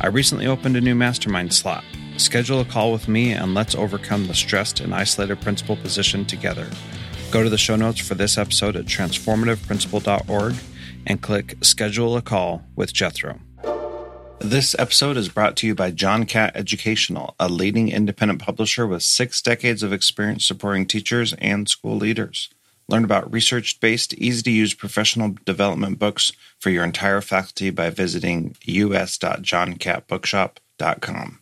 I recently opened a new mastermind slot. Schedule a call with me and let's overcome the stressed and isolated principal position together. Go to the show notes for this episode at transformativeprincipal.org and click Schedule a Call with Jethro. This episode is brought to you by John Catt Educational, a leading independent publisher with six decades of experience supporting teachers and school leaders. Learn about research based, easy to use professional development books for your entire faculty by visiting us.johncattbookshop.com.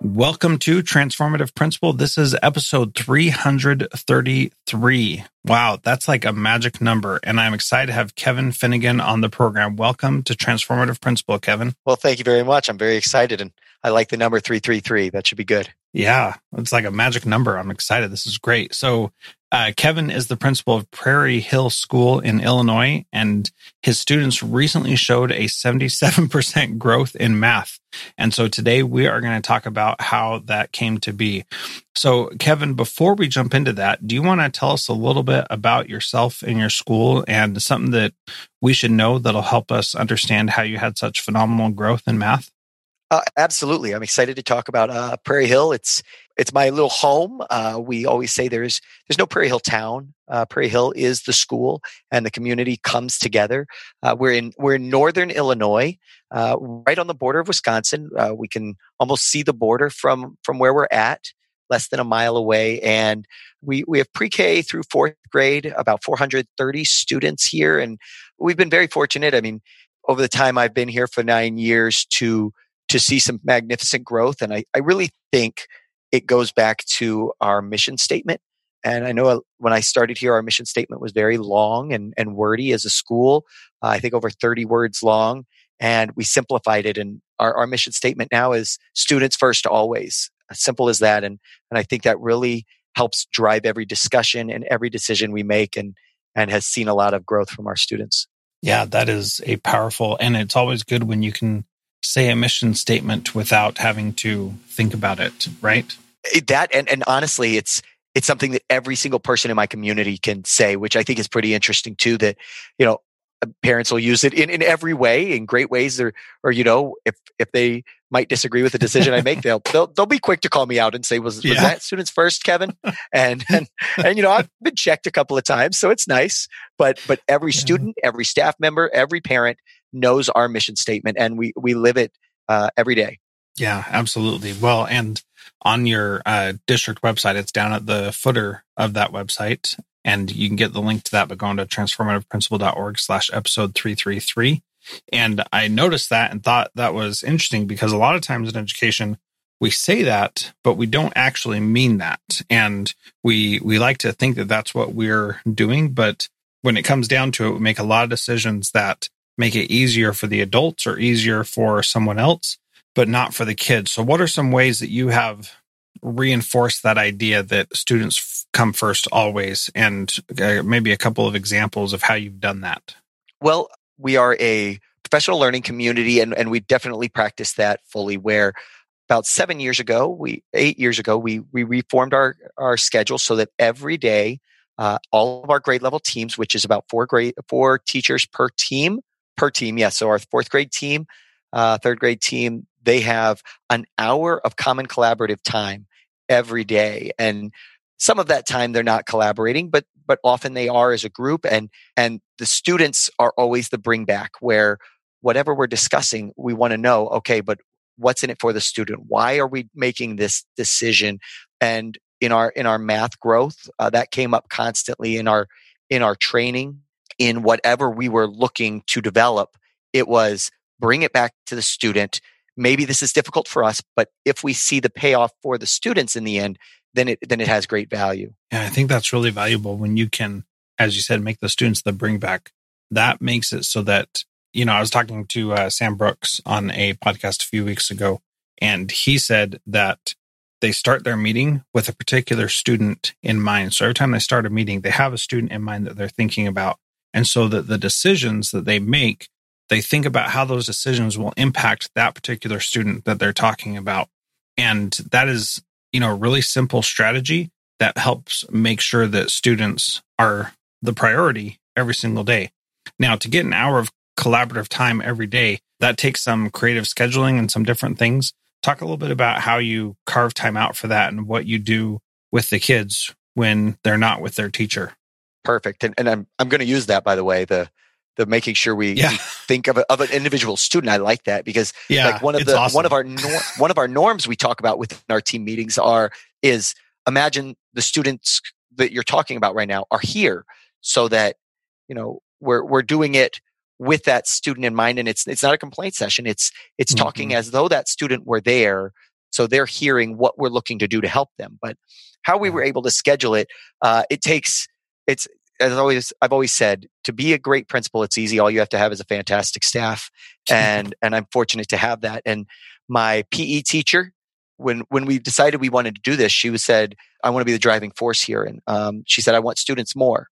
Welcome to Transformative Principal. This is episode 333. Wow, that's like a magic number. And I'm excited to have Kevin Finnegan on the program. Welcome to Transformative Principal, Kevin. Well, thank you very much. I'm very excited and I like the number 333. That should be good. Yeah, it's like a magic number. I'm excited. This is great. So, uh, Kevin is the principal of Prairie Hill School in Illinois, and his students recently showed a 77% growth in math. And so today we are going to talk about how that came to be. So, Kevin, before we jump into that, do you want to tell us a little bit about yourself and your school and something that we should know that'll help us understand how you had such phenomenal growth in math? Uh, absolutely, I'm excited to talk about uh, Prairie Hill. It's it's my little home. Uh, we always say there's there's no Prairie Hill town. Uh, Prairie Hill is the school, and the community comes together. Uh, we're in we're in northern Illinois, uh, right on the border of Wisconsin. we can almost see the border from from where we're at, less than a mile away. And we we have pre-K through fourth grade, about 430 students here, and we've been very fortunate. I mean, over the time I've been here for nine years to to see some magnificent growth. And I, I really think it goes back to our mission statement. And I know uh, when I started here, our mission statement was very long and, and wordy as a school. Uh, I think over 30 words long. And we simplified it. And our, our mission statement now is students first always. As simple as that. And, and I think that really helps drive every discussion and every decision we make and, and has seen a lot of growth from our students. Yeah, that is a powerful, and it's always good when you can say a mission statement without having to think about it, right? Eh, that and, and honestly, it's it's something that every single person in my community can say, which I think is pretty interesting too. That you know, uh, parents will use it in, in every way, in great ways, or or you know, if if they might disagree with the decision I make, they'll they'll, they'll be quick to call me out and say, "Was, yeah. was that students first, Kevin?" And, and and you know, I've been checked a couple of times, so it's nice. But but every student, every staff member, every parent knows our mission statement and we, we live it uh, every day. Yeah, absolutely. Well, and on your uh, district website, it's down at the footer of that website. And you can get the link to that by going to transformativeprincipal.org slash episode 333. And I noticed that and thought that was interesting because a lot of times in education, we say that, but we don't actually mean that. And we, we like to think that that's what we're doing. But when it comes down to it, we make a lot of decisions that make it easier for the adults or easier for someone else, but not for the kids. So what are some ways that you have reinforced that idea that students come first always and uh, maybe a couple of examples of how you've done that? Well, we are a professional learning community and, and we definitely practice that fully where about seven years ago, we eight years ago, we we reformed our our schedule so that every day, uh, all of our grade level teams, which is about four grade four teachers per team per team, yes. So our fourth grade team, uh, third grade team, they have an hour of common collaborative time every day, and some of that time they're not collaborating, but but often they are as a group, and and the students are always the bring back where whatever we're discussing, we want to know, okay, but what's in it for the student why are we making this decision and in our in our math growth uh, that came up constantly in our in our training in whatever we were looking to develop it was bring it back to the student maybe this is difficult for us but if we see the payoff for the students in the end then it then it has great value yeah i think that's really valuable when you can as you said make the students the bring back that makes it so that you know, I was talking to uh, Sam Brooks on a podcast a few weeks ago, and he said that they start their meeting with a particular student in mind. So every time they start a meeting, they have a student in mind that they're thinking about. And so that the decisions that they make, they think about how those decisions will impact that particular student that they're talking about. And that is, you know, a really simple strategy that helps make sure that students are the priority every single day. Now, to get an hour of collaborative time every day. That takes some creative scheduling and some different things. Talk a little bit about how you carve time out for that and what you do with the kids when they're not with their teacher. Perfect. And, and I'm, I'm going to use that, by the way, the, the making sure we, yeah. we think of, a, of an individual student. I like that because yeah, like one of the, awesome. one of our, nor, one of our norms we talk about within our team meetings are, is imagine the students that you're talking about right now are here so that, you know, we're, we're doing it with that student in mind and it's it's not a complaint session it's it's mm-hmm. talking as though that student were there so they're hearing what we're looking to do to help them but how we were able to schedule it uh, it takes it's as always i've always said to be a great principal it's easy all you have to have is a fantastic staff and and i'm fortunate to have that and my pe teacher when when we decided we wanted to do this she was said i want to be the driving force here and um, she said i want students more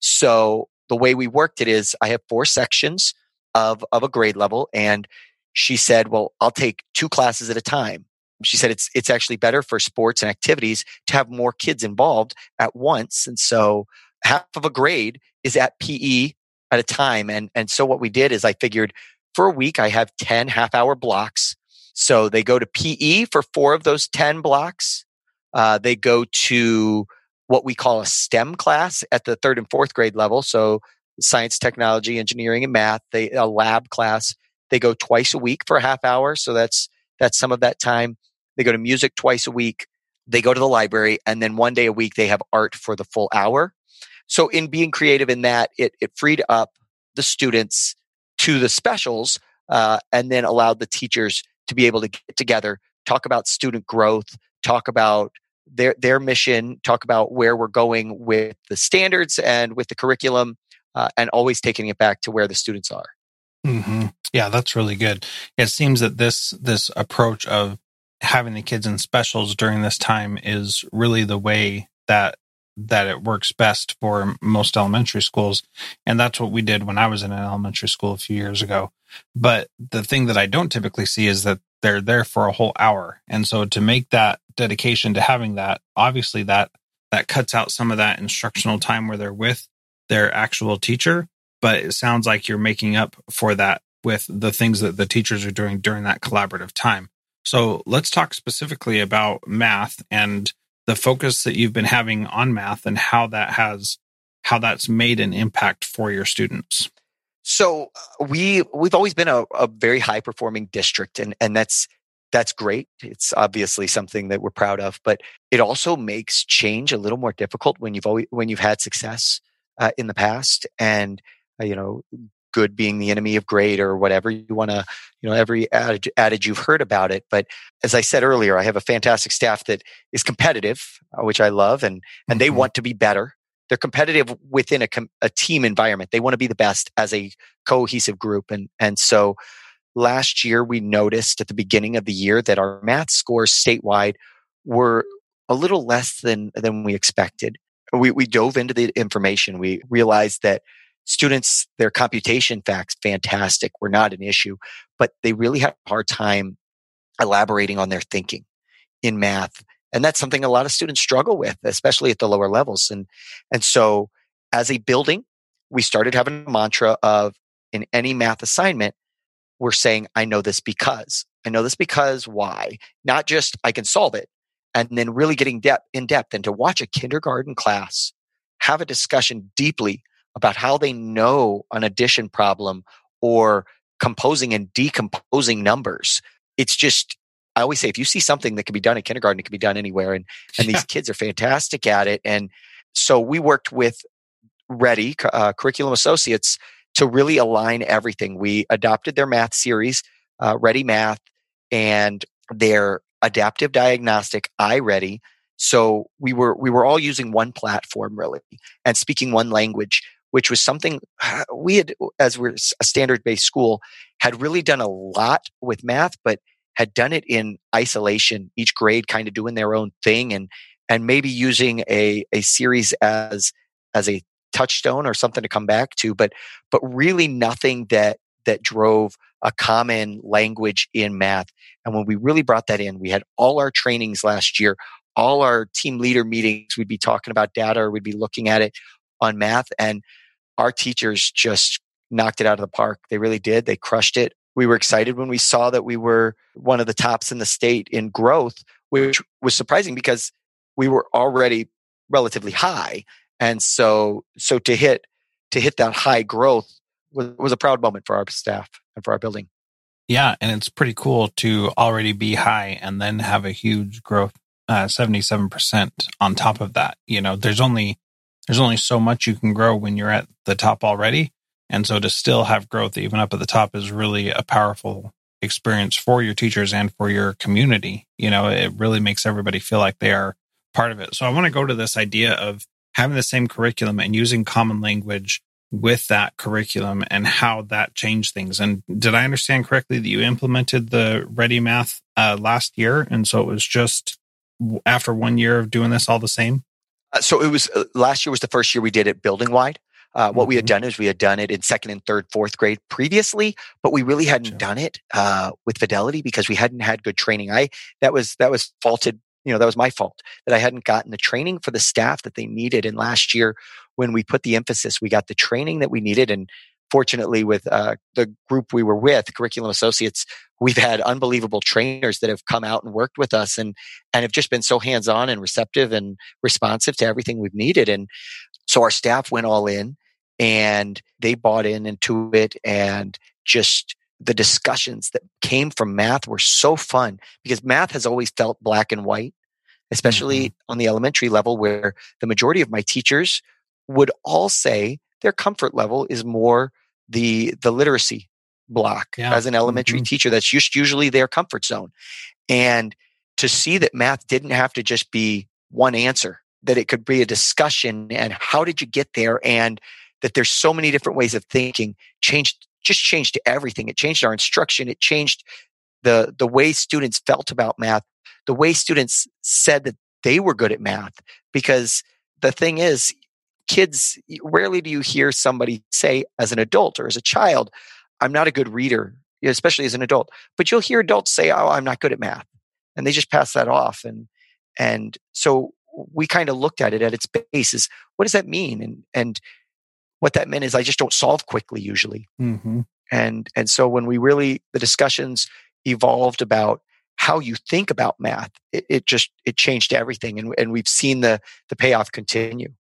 so the way we worked it is I have four sections of, of a grade level. And she said, well, I'll take two classes at a time. She said it's, it's actually better for sports and activities to have more kids involved at once. And so half of a grade is at PE at a time. And, and so what we did is I figured for a week, I have 10 half hour blocks. So they go to PE for four of those 10 blocks. Uh, they go to what we call a STEM class at the third and fourth grade level. So science, technology, engineering, and math. They a lab class. They go twice a week for a half hour. So that's that's some of that time. They go to music twice a week. They go to the library, and then one day a week they have art for the full hour. So in being creative in that, it it freed up the students to the specials, uh, and then allowed the teachers to be able to get together, talk about student growth, talk about their their mission, talk about where we're going with the standards and with the curriculum, uh, and always taking it back to where the students are. Mm-hmm. Yeah, that's really good. It seems that this this approach of having the kids in specials during this time is really the way that that it works best for most elementary schools and that's what we did when I was in an elementary school a few years ago but the thing that I don't typically see is that they're there for a whole hour. And so to make that dedication to having that, obviously that that cuts out some of that instructional time where they're with their actual teacher, but it sounds like you're making up for that with the things that the teachers are doing during that collaborative time. So let's talk specifically about math and the focus that you've been having on math and how that has how that's made an impact for your students. So uh, we we've always been a, a very high performing district, and and that's that's great. It's obviously something that we're proud of, but it also makes change a little more difficult when you've always when you've had success uh, in the past, and uh, you know good being the enemy of great or whatever you want to you know every adage, adage, you've heard about it but as i said earlier i have a fantastic staff that is competitive uh, which i love and and mm-hmm. they want to be better. They're competitive within a, a team environment. They want to be the best as a cohesive group and and so last year we noticed at the beginning of the year that our math scores statewide were a little less than than we expected. We, we dove into the information. We realized that students, their computation facts, fantastic, were not an issue, but they really have a hard time elaborating on their thinking in math. And that's something a lot of students struggle with, especially at the lower levels. And, and so as a building, we started having a mantra of in any math assignment, we're saying, I know this because. I know this because why? Not just I can solve it. And then really getting depth in depth and to watch a kindergarten class have a discussion deeply about how they know an addition problem or composing and decomposing numbers. It's just, I always say, if you see something that can be done in kindergarten, it can be done anywhere. And, and these kids are fantastic at it. And so we worked with Ready, uh, Curriculum Associates, to really align everything. We adopted their math series, uh, Ready Math, and their adaptive diagnostic, iReady. So we were we were all using one platform really and speaking one language which was something uh, we had, as we're a standard based school, had really done a lot with math, but had done it in isolation, each grade kind of doing their own thing and, and maybe using a, a series as, as a touchstone or something to come back to, but, but really nothing that, that drove a common language in math. And when we really brought that in, we had all our trainings last year, all our team leader meetings, we'd be talking about data or we'd be looking at it on math. And our teachers just knocked it out of the park. They really did. They crushed it. We were excited when we saw that we were one of the tops in the state in growth, which was surprising because we were already relatively high. And so, so to hit, to hit that high growth was, was a proud moment for our staff and for our building. Yeah. And it's pretty cool to already be high and then have a huge growth, uh, 77% on top of that. You know, there's only, there's only so much you can grow when you're at the top already. And so to still have growth even up at the top is really a powerful experience for your teachers and for your community. You know, it really makes everybody feel like they are part of it. So I want to go to this idea of having the same curriculum and using common language with that curriculum and how that changed things. And did I understand correctly that you implemented the Ready Math uh, last year? And so it was just after one year of doing this all the same? Uh, so it was uh, last year was the first year we did it building wide. Uh, what mm-hmm. we had mm-hmm. done is we had done it in second and third, fourth grade previously, but we really hadn't done it uh, with fidelity because we hadn't had good training. I that was that was faulted. You know that was my fault that I hadn't gotten the training for the staff that they needed. And last year, when we put the emphasis, we got the training that we needed. And fortunately, with uh, the group we were with, Curriculum Associates, we've had unbelievable trainers that have come out and worked with us and and have just been so hands on and receptive and responsive to everything we've needed. And so our staff went all in and they bought in into it and just the discussions that came from math were so fun because math has always felt black and white especially mm-hmm. on the elementary level where the majority of my teachers would all say their comfort level is more the the literacy block yeah. as an elementary mm-hmm. teacher that's just usually their comfort zone and to see that math didn't have to just be one answer that it could be a discussion and how did you get there and that there's so many different ways of thinking changed just changed everything it changed our instruction it changed the the way students felt about math the way students said that they were good at math because the thing is kids rarely do you hear somebody say as an adult or as a child i'm not a good reader especially as an adult but you'll hear adults say oh i'm not good at math and they just pass that off and and so we kind of looked at it at its basis. What does that mean? And and what that meant is i just don't solve quickly usually. Mm-hmm. and and so when we really the discussions evolved about how you think about math it, it just it changed everything and, and we've seen the the payoff continue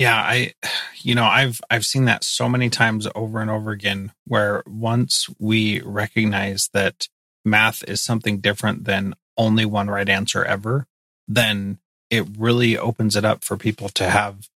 yeah, I you know, I've I've seen that so many times over and over again where once we recognize that math is something different than only one right answer ever, then it really opens it up for people to have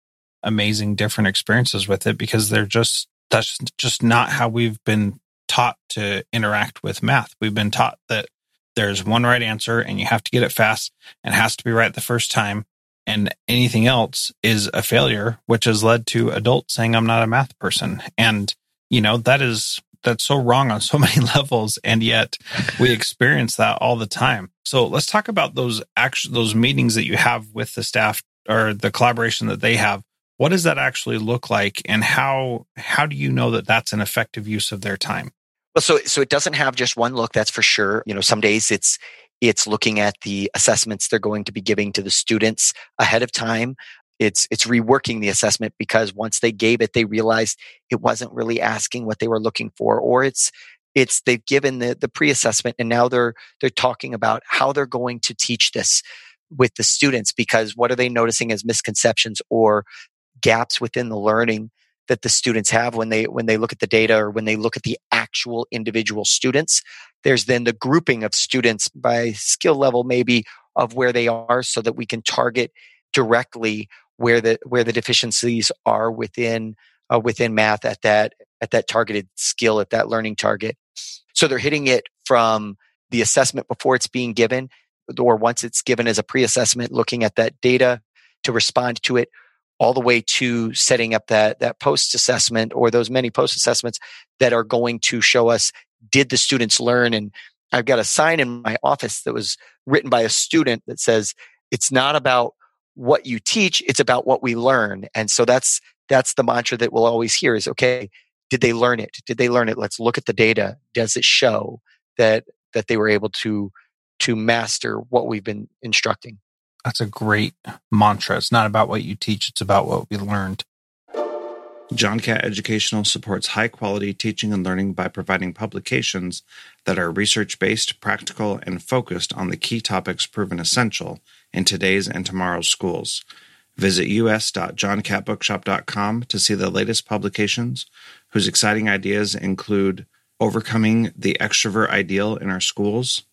amazing different experiences with it because they're just that's just not how we've been taught to interact with math. We've been taught that there's one right answer and you have to get it fast and it has to be right the first time. And anything else is a failure, which has led to adults saying, I'm not a math person. And, you know, that is, that's so wrong on so many levels. And yet we experience that all the time. So let's talk about those actual, those meetings that you have with the staff or the collaboration that they have. What does that actually look like? And how, how do you know that that's an effective use of their time? Well, so so it doesn't have just one look, that's for sure. You know, some days it's it's looking at the assessments they're going to be giving to the students ahead of time. It's it's reworking the assessment because once they gave it, they realized it wasn't really asking what they were looking for, or it's it's they've given the the pre-assessment and now they're they're talking about how they're going to teach this with the students because what are they noticing as misconceptions or gaps within the learning that the students have when they when they look at the data or when they look at the actual individual students. There's then the grouping of students by skill level maybe of where they are so that we can target directly where the where the deficiencies are within uh, within math at that at that targeted skill at that learning target. So they're hitting it from the assessment before it's being given or once it's given as a pre-assessment looking at that data to respond to it all the way to setting up that that post assessment or those many post assessments that are going to show us did the students learn? And I've got a sign in my office that was written by a student that says it's not about what you teach it's about what we learn. And so that's that's the mantra that we'll always hear is okay did they learn it? Did they learn it? Let's look at the data. Does it show that that they were able to to master what we've been instructing that's a great mantra. It's not about what you teach, it's about what we learned. John Catt Educational supports high quality teaching and learning by providing publications that are research based, practical, and focused on the key topics proven essential in today's and tomorrow's schools. Visit us.johncattbookshop.com to see the latest publications whose exciting ideas include overcoming the extrovert ideal in our schools,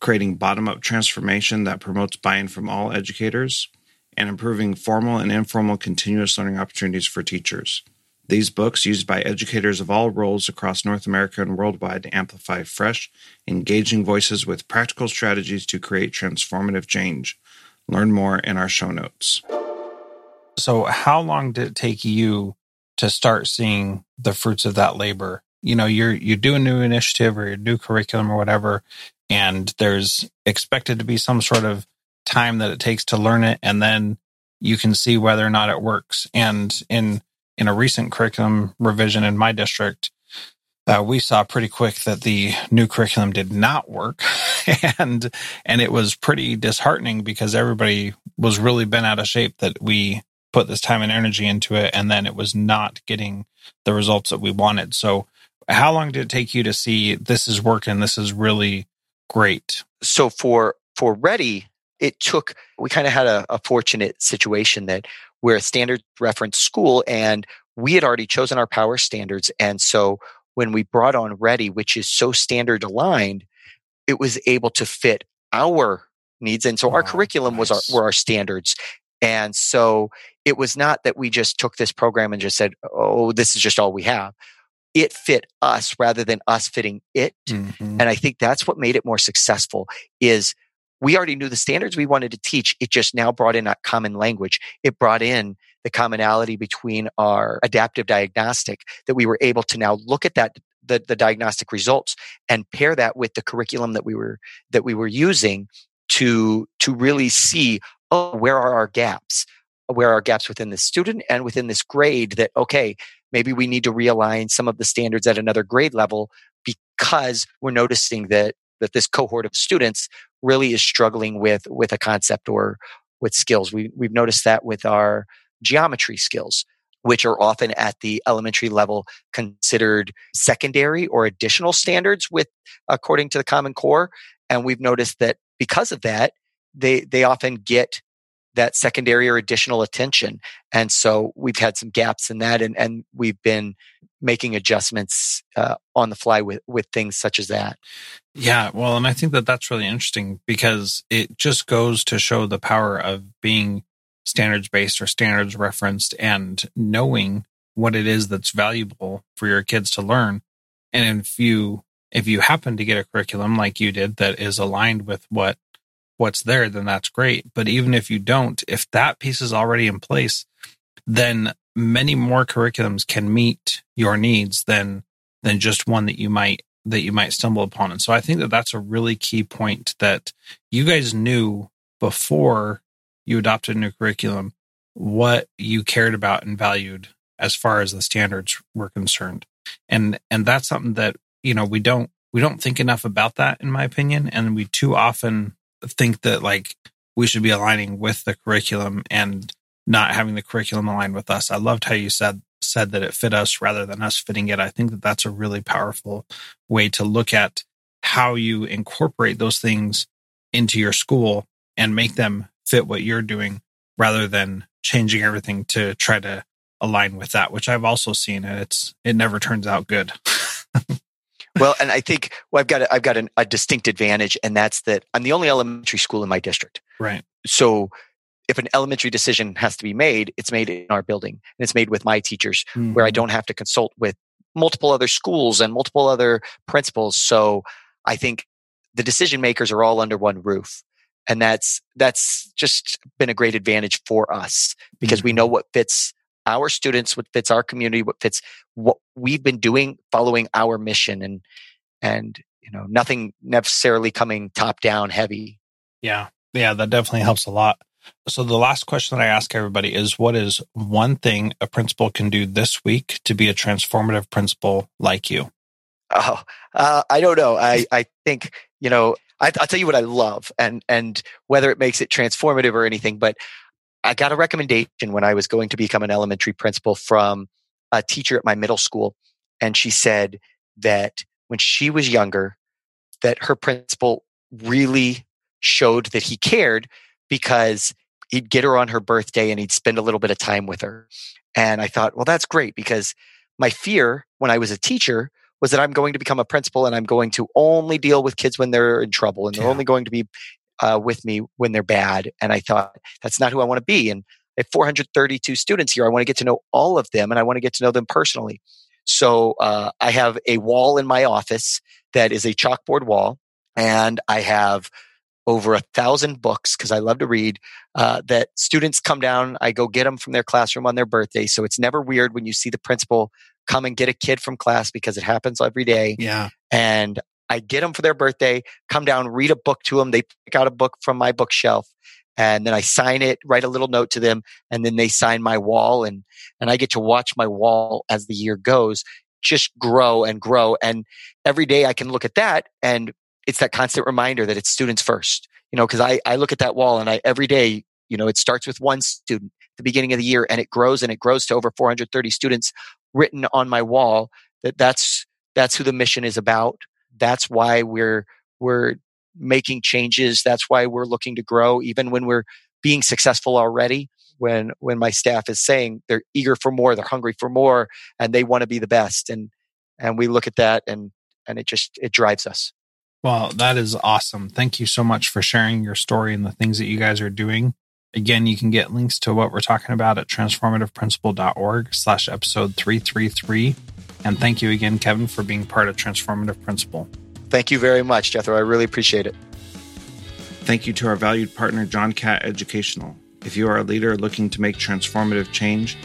creating bottom up transformation that promotes buy in from all educators, and improving formal and informal continuous learning opportunities for teachers. These books, used by educators of all roles across North America and worldwide, amplify fresh, engaging voices with practical strategies to create transformative change. Learn more in our show notes. So, how long did it take you to start seeing the fruits of that labor? You know, you're you do a new initiative or a new curriculum or whatever, and there's expected to be some sort of time that it takes to learn it and then you can see whether or not it works. And in in a recent curriculum revision in my district uh, we saw pretty quick that the new curriculum did not work and and it was pretty disheartening because everybody was really bent out of shape that we put this time and energy into it and then it was not getting the results that we wanted. So how long did it take you to see this is working this is really Great. So for for Ready, it took we kind of had a, a fortunate situation that we're a standard reference school and we had already chosen our power standards. And so when we brought on Ready, which is so standard aligned, it was able to fit our needs. And so oh, our curriculum nice. was our, were our standards. And so it was not that we just took this program and just said, oh, this is just all we have it fit us rather than us fitting it. Mm-hmm. And I think that's what made it more successful is we already knew the standards we wanted to teach. It just now brought in a common language. It brought in the commonality between our adaptive diagnostic that we were able to now look at that the, the diagnostic results and pair that with the curriculum that we were that we were using to to really see oh where are our gaps where are our gaps within the student and within this grade that okay maybe we need to realign some of the standards at another grade level because we're noticing that that this cohort of students really is struggling with with a concept or with skills. We we've noticed that with our geometry skills, which are often at the elementary level considered secondary or additional standards with according to the Common Core. And we've noticed that because of that, they they often get that secondary or additional attention. And so we've had some gaps in that and, and we've been making adjustments uh, on the fly with, with things such as that. Yeah. Well, and I think that that's really interesting because it just goes to show the power of being standards based or standards referenced and knowing what it is that's valuable for your kids to learn. And if you if you happen to get a curriculum like you did that is aligned with what what's there, then that's great. But even if you don't, if that piece is already in place, then many more curriculums can meet your needs than than just one that you might that you might stumble upon. And so I think that that's a really key point that you guys knew before you adopted a new curriculum what you cared about and valued as far as the standards were concerned. And and that's something that, you know, we don't we don't think enough about that in my opinion and we too often think that like we should be aligning with the curriculum and not having the curriculum align with us. I loved how you said said that it fit us rather than us fitting it. I think that that's a really powerful way to look at how you incorporate those things into your school and make them fit what you're doing rather than changing everything to try to align with that, which I've also seen and it's it never turns out good. well, and I think well, I've got a, I've got an, a distinct advantage, and that's that I'm the only elementary school in my district. Right. So if an elementary decision has to be made, it's made in our building and it's made with my teachers mm-hmm. where I mm-hmm. don't have to consult with multiple other schools and multiple other principals. So I think the decision makers are all under one roof. And that's, that's just been a great advantage for us because mm-hmm. we know mm-hmm. what fits our students, what fits our community, what fits what we've been doing, following our mission and, and, you know, nothing necessarily coming top down heavy. Yeah. Yeah. That definitely helps a lot. So the last question that I ask everybody is what is one thing a principal can do this week to be a transformative principal like you? Oh, uh, I don't know. I, I think, you know, I, will tell you what I love and, and whether it makes it transformative or anything, but I got a recommendation when I was going to become an elementary principal from a teacher at my middle school. And she said that when she was younger, that her principal really showed that he cared because he'd get her on her birthday and he'd spend a little bit of time with her. And I thought, well, that's great because my fear when I was a teacher was that I'm going to become a principal and I'm going to only deal with kids when they're in trouble and they're yeah. only going to be uh, with me when they're bad. And I thought, that's not who I want to be. And I have 432 students here. I want to get to know all of them and I want to get to know them personally. So uh, I have a wall in my office that is a chalkboard wall. And I have over a thousand books because I love to read uh, that students come down. I go get them from their classroom on their birthday. So it's never weird when you see the principal come and get a kid from class because it happens every day. Yeah. And I get them for their birthday, come down, read a book to them. They pick out a book from my bookshelf and then I sign it, write a little note to them, and then they sign my wall and, and I get to watch my wall as the year goes just grow and grow. And every day I can look at that and it's that constant reminder that it's students first. You know, because I, I look at that wall and I every day, you know, it starts with one student at the beginning of the year and it grows and it grows to over 430 students written on my wall. That that's that's who the mission is about. That's why we're we're making changes. That's why we're looking to grow, even when we're being successful already. When when my staff is saying they're eager for more, they're hungry for more, and they want to be the best, and and we look at that and and it just it drives us. Well, that is awesome. Thank you so much for sharing your story and the things that you guys are doing. Again, you can get links to what we're talking about at transformativeprincipal.org slash episode 333. And thank you again, Kevin, for being part of Transformative Principal. Thank you very much, Jethro. I really appreciate it. Thank you to our valued partner, John Catt Educational. If you are a leader looking to make transformative change,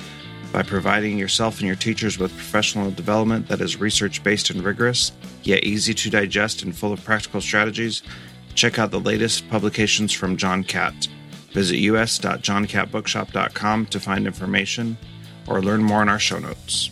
by providing yourself and your teachers with professional development that is research based and rigorous, yet easy to digest and full of practical strategies, check out the latest publications from John Catt. Visit us.johncattbookshop.com to find information or learn more in our show notes.